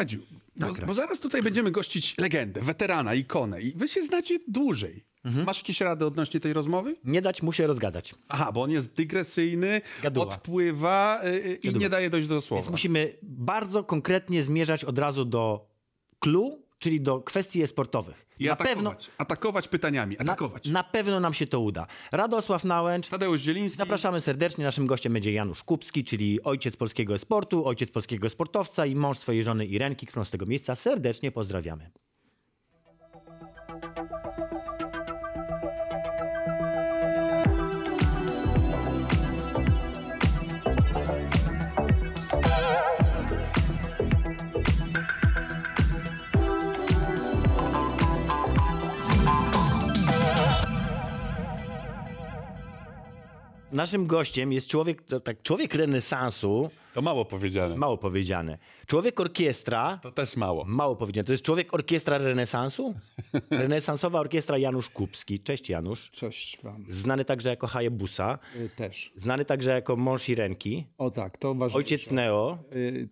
Tadziu, bo, bo zaraz tutaj będziemy gościć legendę, weterana, ikonę i wy się znacie dłużej. Masz jakieś rady odnośnie tej rozmowy? Nie dać mu się rozgadać. Aha, bo on jest dygresyjny, Gaduła. odpływa y, y, i nie daje dojść do słowa. Więc musimy bardzo konkretnie zmierzać od razu do clue, czyli do kwestii sportowych. I na atakować. pewno, Atakować pytaniami, na, atakować. na pewno nam się to uda. Radosław Nałęcz, Tadeusz Zieliński. Zapraszamy serdecznie. Naszym gościem będzie Janusz Kupski, czyli ojciec polskiego sportu, ojciec polskiego sportowca i mąż swojej żony Irenki, którą z tego miejsca serdecznie pozdrawiamy. Naszym gościem jest człowiek, tak, człowiek renesansu, To mało powiedziane. mało powiedziane. Człowiek orkiestra, To też mało. Mało powiedziane. To jest człowiek orkiestra renesansu? Renesansowa orkiestra Janusz Kupski. Cześć Janusz. Cześć wam. Znany także jako Hajebusa. Y, Też. Znany także jako mąż Irenki. O tak, to ważne. Ojciec Neo. Y,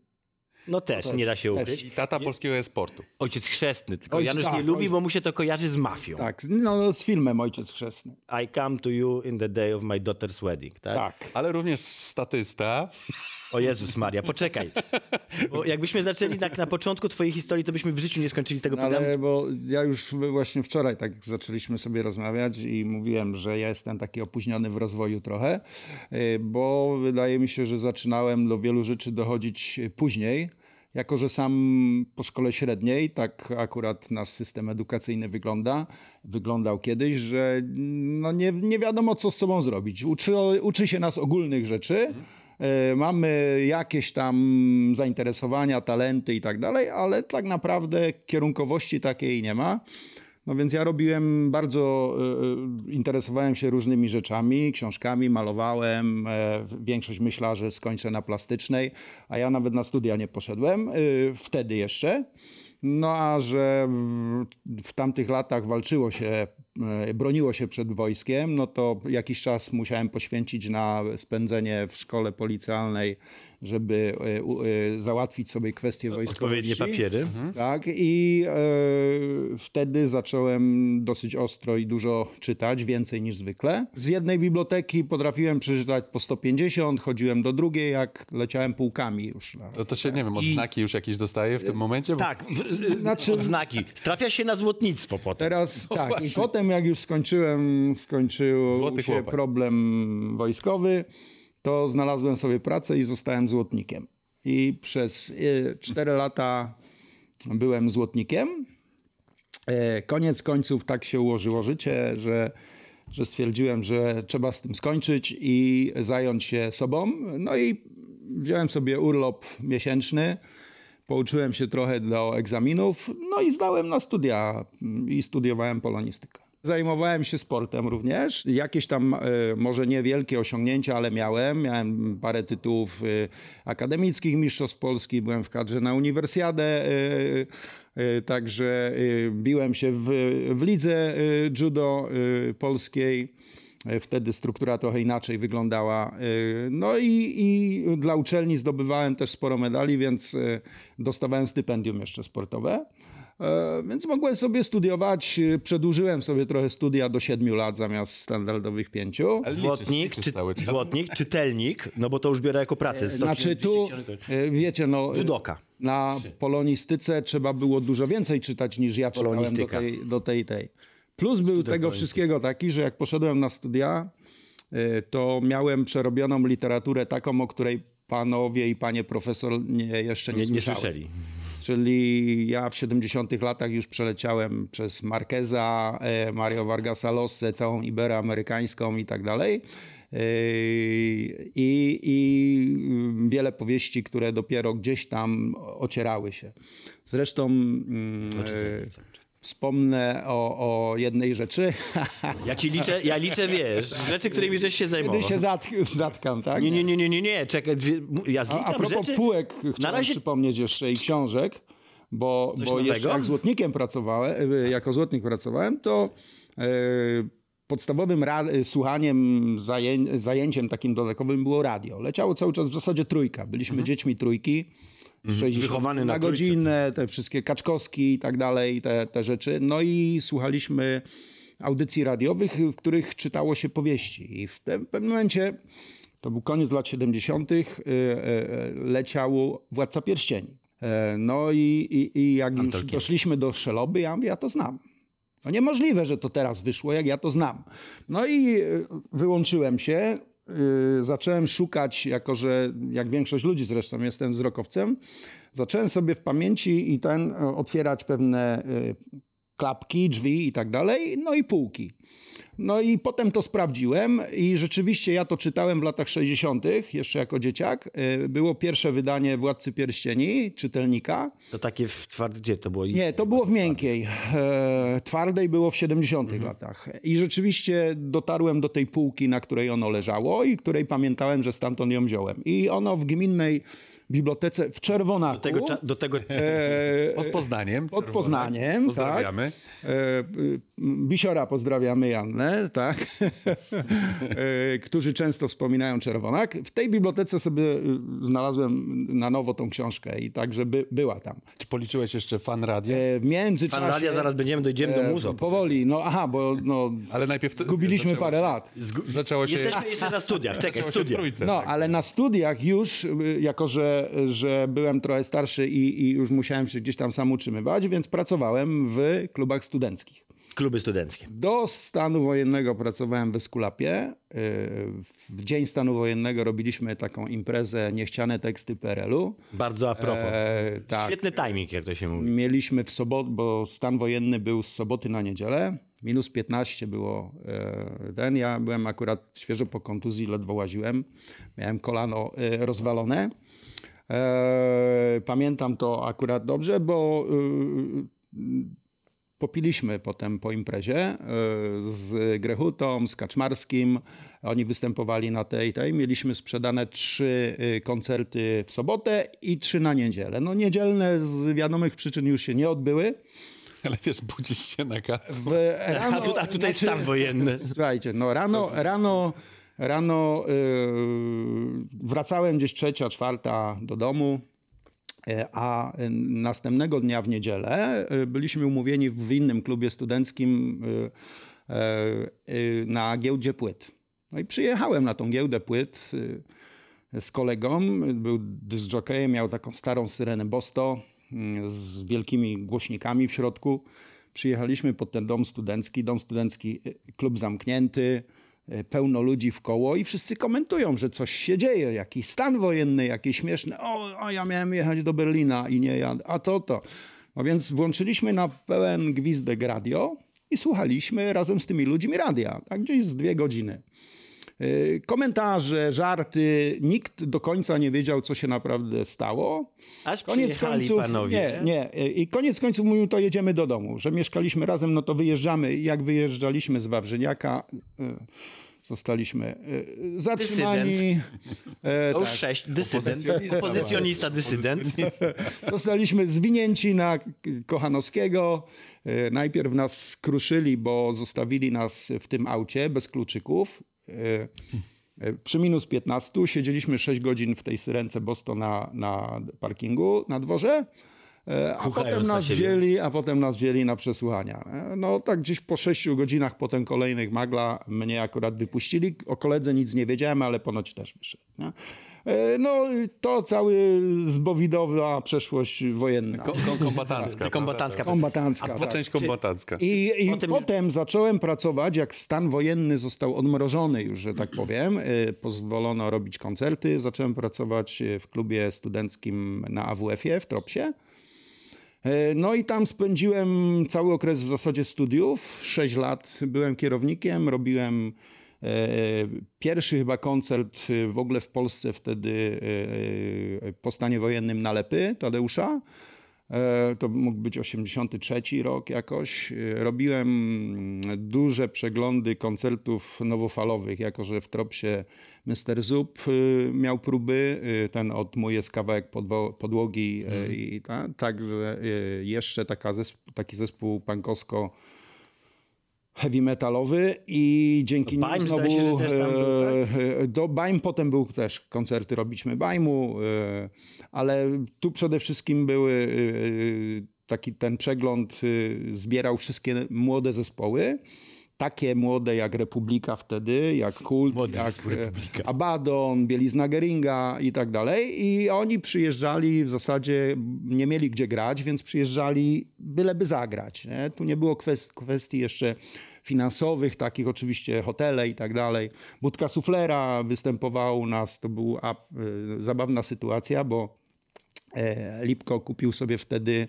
No też, nie da się też. ukryć. I tata polskiego sportu. Ojciec chrzestny. Tylko Oj, Janusz tak, nie lubi, oj. bo mu się to kojarzy z mafią. tak, no z filmem Ojciec Chrzestny. I come to you in the day of my daughter's wedding. Tak? Tak. Ale również statysta. O Jezus Maria, poczekaj. Bo jakbyśmy zaczęli tak na początku twojej historii, to byśmy w życiu nie skończyli tego No, programu. ale bo ja już właśnie wczoraj tak zaczęliśmy sobie rozmawiać i mówiłem, że ja jestem taki opóźniony w rozwoju trochę, y, bo wydaje mi się, że zaczynałem do wielu rzeczy dochodzić później. Jako, że sam po szkole średniej, tak akurat nasz system edukacyjny wygląda, wyglądał kiedyś, że no nie, nie wiadomo, co z sobą zrobić. Uczy, uczy się nas ogólnych rzeczy, e, mamy jakieś tam zainteresowania, talenty i tak dalej, ale tak naprawdę kierunkowości takiej nie ma. No więc ja robiłem bardzo, e, e, interesowałem się różnymi rzeczami, książkami, malowałem. e, Większość myślała, że skończę na plastycznej, a ja nawet na studia nie poszedłem, wtedy jeszcze. No a że w, tamtych latach walczyło się, broniło się przed wojskiem, no to jakiś czas musiałem poświęcić na spędzenie w szkole policjalnej, żeby e, e, załatwić sobie kwestie wojskowości. Odpowiednie papiery. Tak, i e, wtedy zacząłem dosyć ostro i dużo czytać, więcej niż zwykle. Z jednej biblioteki potrafiłem przeczytać po 150, chodziłem do drugiej, jak leciałem półkami już. To, to się, nie wiem, odznaki już jakieś dostaje w tym momencie? Bo... Tak, Znaczy- odznaki. Trafia się na złotnictwo potem. Teraz tak, i właśnie. Potem jak już skończyłem, skończył Złoty się chłopak. problem wojskowy, to znalazłem sobie pracę i zostałem złotnikiem. I przez 4 lata byłem złotnikiem. E, Koniec końców tak się ułożyło życie, że, że stwierdziłem, że trzeba z tym skończyć i zająć się sobą. No i wziąłem sobie urlop miesięczny. Pouczyłem się trochę do egzaminów, no i zdałem na studia i studiowałem polonistykę. Zajmowałem się sportem również. Jakieś tam, e, może niewielkie osiągnięcia, ale miałem. Miałem parę tytułów e, akademickich, mistrzostw Polski, byłem w kadrze na uniwersjadę. e, Także biłem się w, w lidze judo polskiej. Wtedy struktura trochę inaczej wyglądała. No i, i dla uczelni zdobywałem też sporo medali, więc dostawałem stypendium jeszcze sportowe. E, Więc mogłem sobie studiować. E, Przedłużyłem sobie trochę studia do 7 lat zamiast standardowych 5. Ale liczysz, Złotnik, czy, złotnik, czytelnik, no bo to już biorę jako pracę. Znaczy tu, e, wiecie, no, e, Judoka. na polonistyce trzeba było dużo więcej czytać niż ja czytałem do Polonistyka. tej, do tej, tej. Plus był tego wszystkiego taki, że jak poszedłem na studia, e, to miałem przerobioną literaturę taką, o której panowie i panie profesor nie, jeszcze nie, Nie, nie słyszeli. Czyli ja w 70 latach już przeleciałem przez Marqueza, e, Mario Vargasa Llosę, całą Iberę amerykańską i tak dalej. E, I, I wiele powieści, które dopiero gdzieś tam ocierały się. Zresztą mm, e, wspomnę o, o jednej rzeczy. Ja ci liczę, ja liczę, wiesz, rzeczy, którymi żeś się zajmował. Kiedy się zatk zatkam, tak? Nie, nie, nie, nie, nie, nie, czekaj, ja A, zliczam a propos rzeczy... półek, chciałem razie przypomnieć jeszcze i książek, bo, Coś bo nowego? jeszcze jak złotnikiem pracowałem, e, jako złotnik pracowałem, to e, podstawowym ra- słuchaniem, zaję- zajęciem takim dodatkowym było radio. Leciało cały czas w zasadzie trójka. Byliśmy Mhm. dziećmi trójki. 60 Wychowany na na trójce. godzinę, te wszystkie kaczkowski i tak dalej, te, te rzeczy. No i słuchaliśmy audycji radiowych, w których czytało się powieści. I w pewnym momencie, to był koniec lat 70., y, y, leciał Władca Pierścieni. E, No i, i, i jak już doszliśmy do Szeloby, ja mówię, ja to znam. No niemożliwe, że to teraz wyszło, jak ja to znam. No i y, wyłączyłem się, y, zacząłem szukać, jako że jak większość ludzi zresztą jestem wzrokowcem, zacząłem sobie w pamięci i ten y, otwierać pewne y, klapki, drzwi i tak dalej, no i półki. No i potem to sprawdziłem i rzeczywiście ja to czytałem w latach 60., jeszcze jako dzieciak. Y, Było pierwsze wydanie Władcy Pierścieni, czytelnika. To takie w twardzie, gdzie to było? Nie, to było w miękkiej. E, twardej było w 70 latach. I rzeczywiście dotarłem do tej półki, na której ono leżało i której pamiętałem, że stamtąd ją wziąłem. I ono w gminnej bibliotece w Czerwonaku. Do tego, do tego e, Pod Poznaniem. pod Poznaniem, Pozdrawiamy. tak. E, Bisiora pozdrawiamy Jannę, tak. e, którzy często wspominają Czerwonak. W tej bibliotece sobie y, znalazłem na nowo tą książkę i także by, była tam. Czy policzyłeś jeszcze fan radia? E, w międzyczasie... Pan radia, zaraz będziemy, dojdziemy do e, muzo. Powoli, no aha, bo no, Ale najpierw... zgubiliśmy zaczęło parę lat. Zaczęło się... Jesteśmy jeszcze na studiach, czekaj, studia. trójce. No, tak. ale na studiach już, y, jako że, że byłem trochę starszy i, i już musiałem się gdzieś tam sam utrzymywać, więc pracowałem w klubach studenckich. Kluby studenckie. Do stanu wojennego pracowałem w Eskulapie. Y, W dzień stanu wojennego robiliśmy taką imprezę Niechciane teksty PRL-u. Bardzo a propos. E, tak. Świetny timing, jak to się mówi. Mieliśmy w sobotę, bo stan wojenny był z soboty na niedzielę. Minus 15 było e, ten. Ja byłem akurat świeżo po kontuzji, ledwo łaziłem. Miałem kolano e, rozwalone. E, pamiętam to akurat dobrze, bo e, popiliśmy potem po imprezie e, z Grechutą, z Kaczmarskim. Oni występowali na tej, tej. Mieliśmy sprzedane trzy e, koncerty w sobotę i trzy na niedzielę. No niedzielne z wiadomych przyczyn już się nie odbyły. Ale wiesz, budzisz się na rano, A, tu, a tutaj znaczy- stan wojenny. Słuchajcie, no rano, rano, rano yy, wracałem gdzieś trzecia, czwarta do domu, a yy, następnego dnia w niedzielę yy, byliśmy umówieni w innym klubie studenckim yy, yy, na giełdzie płyt. No i przyjechałem na tą giełdę płyt z kolegą, był dyskjokejem, miał taką starą syrenę Bosto z wielkimi głośnikami w środku. Przyjechaliśmy pod ten dom studencki, dom studencki, y, klub zamknięty, y, pełno ludzi w koło i wszyscy komentują, że coś się dzieje, jakiś stan wojenny, jakieś śmieszne, o, a ja miałem jechać do Berlina i nie jadę, a to to. No więc włączyliśmy na pełen gwizdek radio i słuchaliśmy razem z tymi ludźmi radia, tak gdzieś z dwie godziny. Y, Komentarze, żarty, nikt do końca nie wiedział, co się naprawdę stało. Aż Koniec końców, panowie. nie, nie. I koniec końców mówił, to jedziemy do domu. Że mieszkaliśmy razem, no to wyjeżdżamy. Jak wyjeżdżaliśmy z Wawrzyniaka, y, zostaliśmy y, zatrzymani. E, To już tak. sześć, dysydent. Opozycjonista. Opozycjonista, dysydent. Zostaliśmy zwinięci na Kochanowskiego. E, Najpierw nas skruszyli, bo zostawili nas w tym aucie bez kluczyków. E, e, Przy minus 15 siedzieliśmy 6 godzin w tej syrence Bosto na, na parkingu, na dworze. E, A potem na nas siebie. wzięli, a potem nas wzięli na przesłuchania. No tak gdzieś po 6 godzinach potem kolejnych magla mnie akurat wypuścili. O koledze nic nie wiedziałem, ale ponoć też wyszedł. nie? E, No to cały zbowidowa przeszłość wojenna. Ko- ko- kombatancka. Kombatancka. Kombatancka. Ta tak. część kombatancka. I, i Potem potem, już- zacząłem pracować, jak stan wojenny został odmrożony już, że tak powiem. y, Pozwolono robić koncerty. Zacząłem pracować y, w klubie studenckim na AWF-ie w Tropsie. No i tam spędziłem cały okres w zasadzie studiów. Sześć lat byłem kierownikiem, robiłem e, pierwszy chyba koncert y, w ogóle w Polsce wtedy e, po stanie wojennym na Lepy Tadeusza. E, To mógł być 83 rok jakoś. E, Robiłem mm, duże przeglądy koncertów nowofalowych, jako że w Tropsie Mr. Zup miał próby, ten od Mój jest kawałek podłogi y, i ta, także jeszcze taka taki zespół pankowsko heavy metalowy i dzięki nim znowu się, że też tam był, tak? e, do Baim potem był też koncerty robiliśmy Baimu, e, ale tu przede wszystkim były e, taki ten przegląd e, zbierał wszystkie młode zespoły. Takie młode jak Republika wtedy, jak Kult, Młody jak e, Republika. Abaddon, Bielizna Geringa i tak dalej. I oni przyjeżdżali, w zasadzie nie mieli gdzie grać, więc przyjeżdżali byleby zagrać. Nie? Tu nie było kwest- kwestii jeszcze finansowych, takich oczywiście hotele i tak dalej. Budka Suflera występował u nas, to była y, zabawna sytuacja, bo E, Lipko kupił sobie wtedy,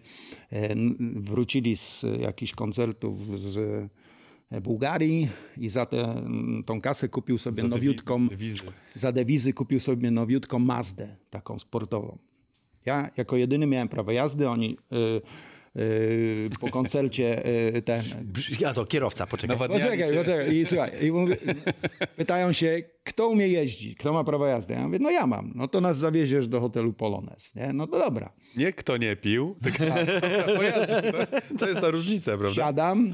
e, wrócili z jakichś koncertów z e, Bułgarii i za tę tą kasę kupił sobie dewi- nowiutką, dewizy. za dewizy kupił sobie nowiutką Mazdę, taką sportową. Ja jako jedyny miałem prawo jazdy, oni y, y, po koncercie y, ten... Ja to kierowca, poczekaj. Poczekaj, się. poczekaj. I słuchaj, i mówię, pytają się, kto umie jeździć, kto ma prawo jazdy. Ja mówię, no ja mam. No to nas zawieziesz do hotelu Polones. Nie? No to dobra. Nie kto nie pił, tylko pojazdy. To, to jest ta różnica, prawda? Siadam,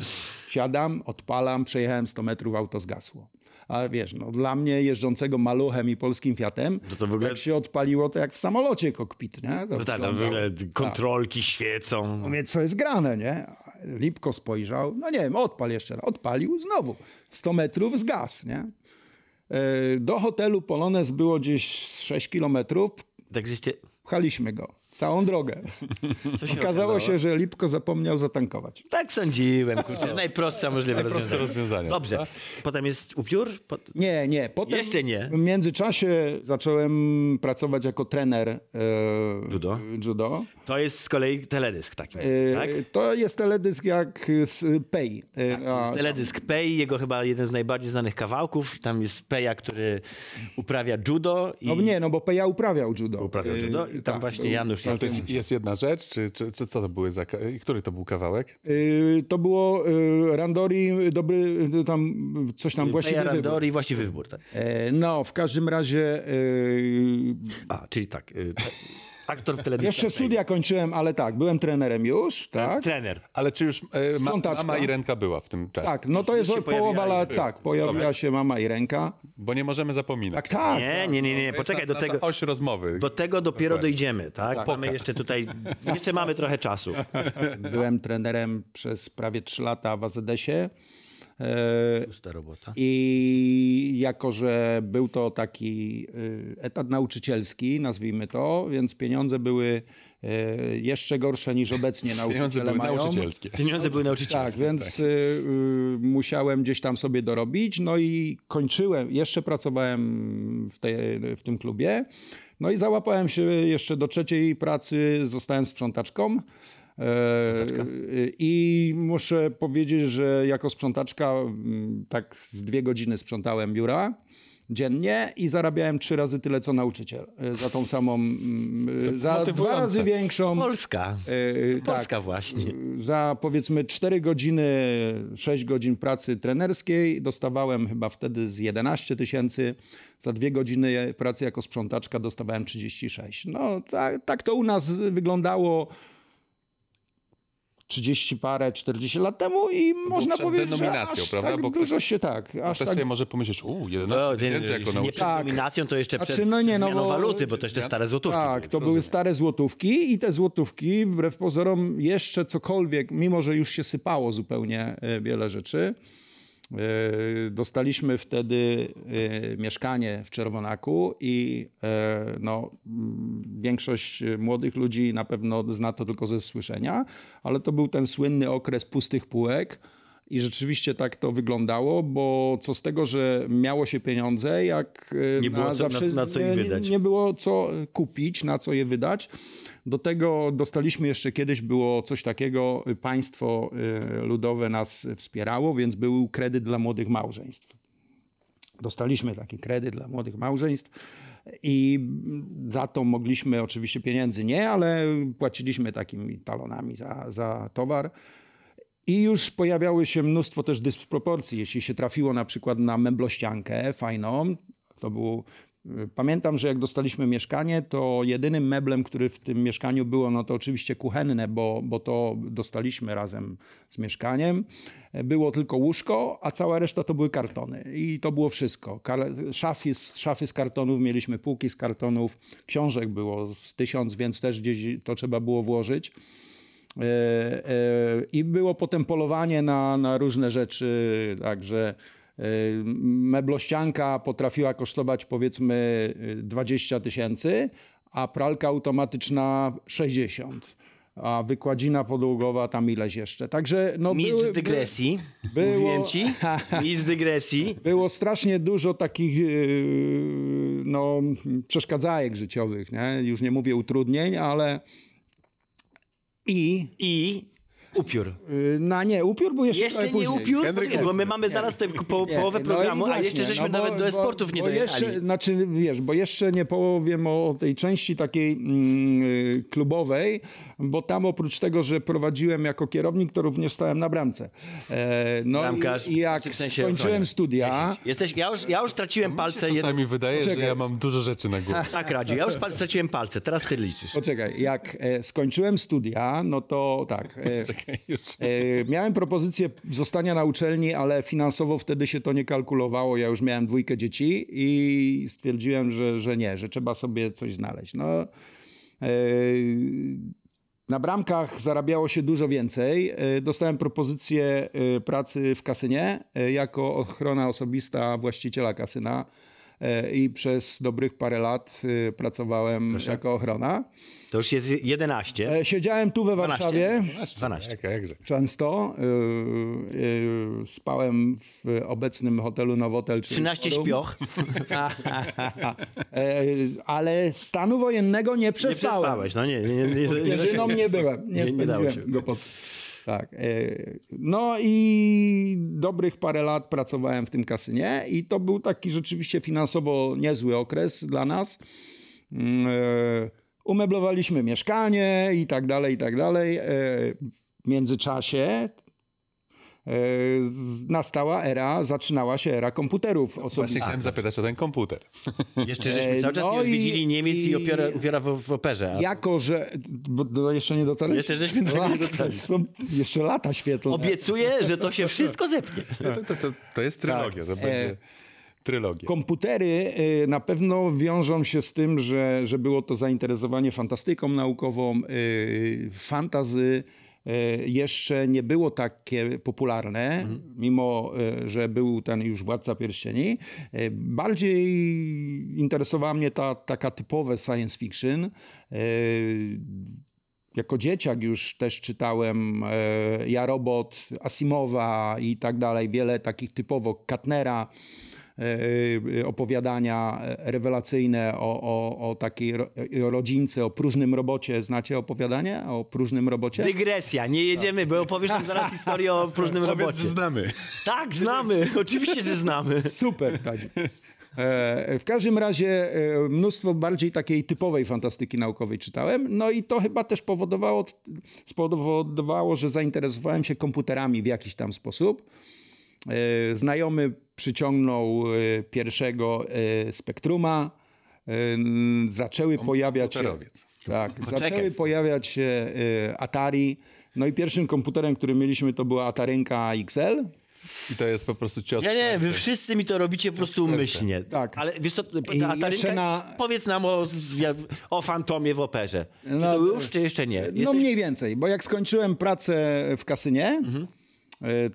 siadam, odpalam, przejechałem 100 metrów, auto zgasło. A wiesz, no, dla mnie jeżdżącego maluchem i polskim Fiatem, To to w ogóle- jak się odpaliło, to jak w samolocie kokpit, nie? To No tak, w ogóle kontrolki świecą. Mówię, co jest grane, nie? Lipko spojrzał, no nie wiem, odpal jeszcze raz. Odpalił, znowu. 100 metrów zgas, nie? E, Do hotelu Polones było gdzieś 6 kilometrów. Tak żeście... Pchaliśmy go całą drogę. Co się Okazało okazało? się, że Lipko zapomniał zatankować. Tak sądziłem, kurczę. To jest najprostsza możliwe Najprostsze rozwiązanie. rozwiązanie, Dobrze. tak? Potem jest upiór? Po... Nie, nie. Potem Jeszcze nie. W międzyczasie zacząłem pracować jako trener e, Judo? judo. To jest z kolei teledysk taki, E, tak? To jest teledysk jak z Pay. E, a- jest teledysk Pei, jego chyba jeden z najbardziej znanych kawałków. Tam jest Peja, który uprawia judo i No nie, no bo Peja uprawiał judo. uprawia judo. I tam tak, właśnie był- Ale jest... to jest, jest jedna rzecz, czy, czy, czy co to były za... Który to był kawałek? Y, To było y, Randori, dobry, y, tam coś tam właściwie Peja wybór. Randori, właściwy wybór. Tak. E, No, w każdym razie y, A, czyli tak. Aktor w teledysku. jeszcze studia kończyłem, ale tak, byłem trenerem już, tak? Trener. Ale czy już e, ma, mama i Renka była w tym czasie? Tak, no to jest połowa lat, tak, pojawiła się mama i ręka. Bo nie możemy zapominać. Tak, tak. Nie, nie, nie, nie. Poczekaj, do tego... oś rozmowy. Do tego dopiero Dokładnie. dojdziemy, tak? Mamy jeszcze tutaj, jeszcze mamy trochę czasu. Byłem trenerem przez prawie 3 lata w AZS-ie. E, Pusta robota. I jako, że był to taki y, etat nauczycielski, nazwijmy to, więc pieniądze były y, jeszcze gorsze niż obecnie Pieniądze nauczyciele były mają. nauczycielskie. Pieniądze były nauczycielskie. Tak, więc y, y, musiałem gdzieś tam sobie dorobić, no i kończyłem, jeszcze pracowałem w, tej, w tym klubie, no i załapałem się jeszcze do trzeciej pracy, zostałem sprzątaczką. E, I muszę powiedzieć, że jako sprzątaczka tak z dwie godziny sprzątałem biura dziennie i zarabiałem trzy razy tyle co nauczyciel. e, Za tą samą, za dwa razy większą. Polska. e, Polska właśnie. za powiedzmy 4 godziny, 6 godzin pracy trenerskiej dostawałem chyba wtedy z 11 tysięcy. Za dwie godziny pracy jako sprzątaczka dostawałem 36. No tak, tak to u nas wyglądało 30 parę, 40 lat temu i można powiedzieć, że denominacją, aż prawda? tak Bo dużo ktoś- się tak, aż Ktoś tak sobie może pomyśleć, u, 11 No, nie, tysięcy jako nie przed Tak. dominacją, to jeszcze Znaczy, przed, no nie, przed no zmianą bo- waluty, bo to jeszcze stare złotówki. Tak, to były. były stare złotówki i te złotówki, wbrew pozorom, jeszcze cokolwiek, mimo że już się sypało zupełnie e, wiele rzeczy. E, Dostaliśmy wtedy e, mieszkanie w Czerwonaku i e, no, mm, większość młodych ludzi na pewno zna to tylko ze słyszenia, ale to był ten słynny okres pustych półek. I rzeczywiście tak to wyglądało, bo co z tego, że miało się pieniądze, jak e, Nie było co- na- na co ich nie- wydać. nie było co kupić, na co je wydać. Do tego dostaliśmy jeszcze kiedyś, było coś takiego, państwo y, ludowe nas wspierało, więc był kredyt dla młodych małżeństw. Dostaliśmy taki kredyt dla młodych małżeństw i za to mogliśmy, oczywiście pieniędzy nie, ale płaciliśmy takimi talonami za, za towar. I już pojawiały się mnóstwo też dysproporcji. Jeśli się trafiło na przykład na meblościankę fajną, to był Pamiętam, że jak dostaliśmy mieszkanie, to jedynym meblem, który w tym mieszkaniu było, no to oczywiście kuchenne, bo, bo to dostaliśmy razem z mieszkaniem. Było tylko łóżko, a cała reszta to były kartony. I to było wszystko. Szafy, z, szafy z kartonów, mieliśmy półki z kartonów, książek było z tysiąc, więc też gdzieś to trzeba było włożyć. E, e, I było potem polowanie na, na różne rzeczy, także e, meblościanka potrafiła kosztować powiedzmy 20 tysięcy, a pralka automatyczna 60. A wykładzina podłogowa tam ileś jeszcze. Także no Mistrz były- dygresji. było- Mówiłem ci. Mistrz dygresji. było strasznie dużo takich no, przeszkadzajek życiowych. Nie? Już nie mówię utrudnień, ale i I upiór. na nie, upiór był jeszcze, Jeszcze nie później. upiór, Henryk bo my mamy zaraz tutaj po, Nie, połowę no i programu, a właśnie, jeszcze żeśmy no bo- nawet do esportów nie dojechali. Jeszcze, znaczy, wiesz, bo jeszcze nie powiem o tej części takiej mm, y, klubowej, bo tam oprócz tego, że prowadziłem jako kierownik, to również stałem na bramce. E, no Bramkarz, i, i jak czy w sensie skończyłem studia, Jesteś, ja, już, ja już traciłem palce. Jed... Czasami wydaje, że Poczekaj. ja mam dużo rzeczy na głowie. Tak, Radziu, ja już pal- straciłem palce, teraz ty liczysz. poczekaj, jak e, skończyłem studia, no to tak, e, E, Miałem propozycję zostania na uczelni, ale finansowo wtedy się to nie kalkulowało. Ja już miałem dwójkę dzieci i stwierdziłem, że, że nie, że trzeba sobie coś znaleźć. No, e, na bramkach zarabiało się dużo więcej. E, Dostałem propozycję pracy w kasynie jako ochrona osobista właściciela kasyna i przez dobrych parę lat e, pracowałem jako ochrona. To już jest 11. E, Siedziałem tu we 12. Warszawie. 12. Jak, jakże. Często y, y, spałem w obecnym hotelu Nowotel. czyli 13 Forum. śpioch. E, ale stanu wojennego nie Nie przespałem. przespałeś, no nie. nie, nie, nie, nie, Pierzyną nie byłem, nie, Nie- nie dało się. spędziłem go pod... Tak. e, No i dobrych parę lat pracowałem w tym kasynie i to był taki rzeczywiście finansowo niezły okres dla nas. Mm, e, Umeblowaliśmy mieszkanie i tak dalej, i tak dalej. E, W międzyczasie nastała era, zaczynała się era komputerów Właśnie osobistych. chciałem zapytać o ten komputer. Jeszcze żeśmy cały czas No nie odwiedzili i- Niemiec i, i- opiora, upiora w, w operze. Jako, że... Bo do, jeszcze nie dotarliśmy? Jeszcze żeśmy do tego nie dotarli. Są jeszcze lata świetlne. Obiecuję, że to się wszystko zepnie. To, to, to, to jest trylogia, to będzie trylogia. Komputery y, na pewno wiążą się z tym, że, że było to zainteresowanie fantastyką naukową, fantazy jeszcze nie było takie popularne, mimo y, że był ten już Władca Pierścieni. Y, Bardziej interesowała mnie ta taka typowe science fiction. Jako dzieciak już też czytałem e, Ja Robot, Asimowa i tak dalej, wiele takich typowo Katnera, e, opowiadania e, rewelacyjne o, o, o takiej rodzince, o próżnym robocie. Znacie opowiadanie o próżnym robocie? Dygresja, nie jedziemy, bo opowiesz nam zaraz historię o próżnym Powiedz, robocie. że znamy. Tak, znamy, oczywiście, że znamy. Super. E, W każdym razie e, mnóstwo bardziej takiej typowej fantastyki naukowej czytałem. No i to chyba też powodowało, spowodowało, że zainteresowałem się komputerami w jakiś tam sposób. E, Znajomy przyciągnął e, pierwszego e, Spektruma. Zaczęły pojawiać się, tak, Poczekaj. zaczęły pojawiać się Atari. No i pierwszym komputerem, który mieliśmy, to była Atarynka XL. I to jest po prostu cios. Nie, nie, wy wszyscy mi to robicie po prostu umyślnie. Tak. Ale wiesz co, ta, na- powiedz nam o, o fantomie w operze. Czy No, to już, czy jeszcze nie? No Jesteś- mniej więcej, bo jak skończyłem pracę w kasynie, e,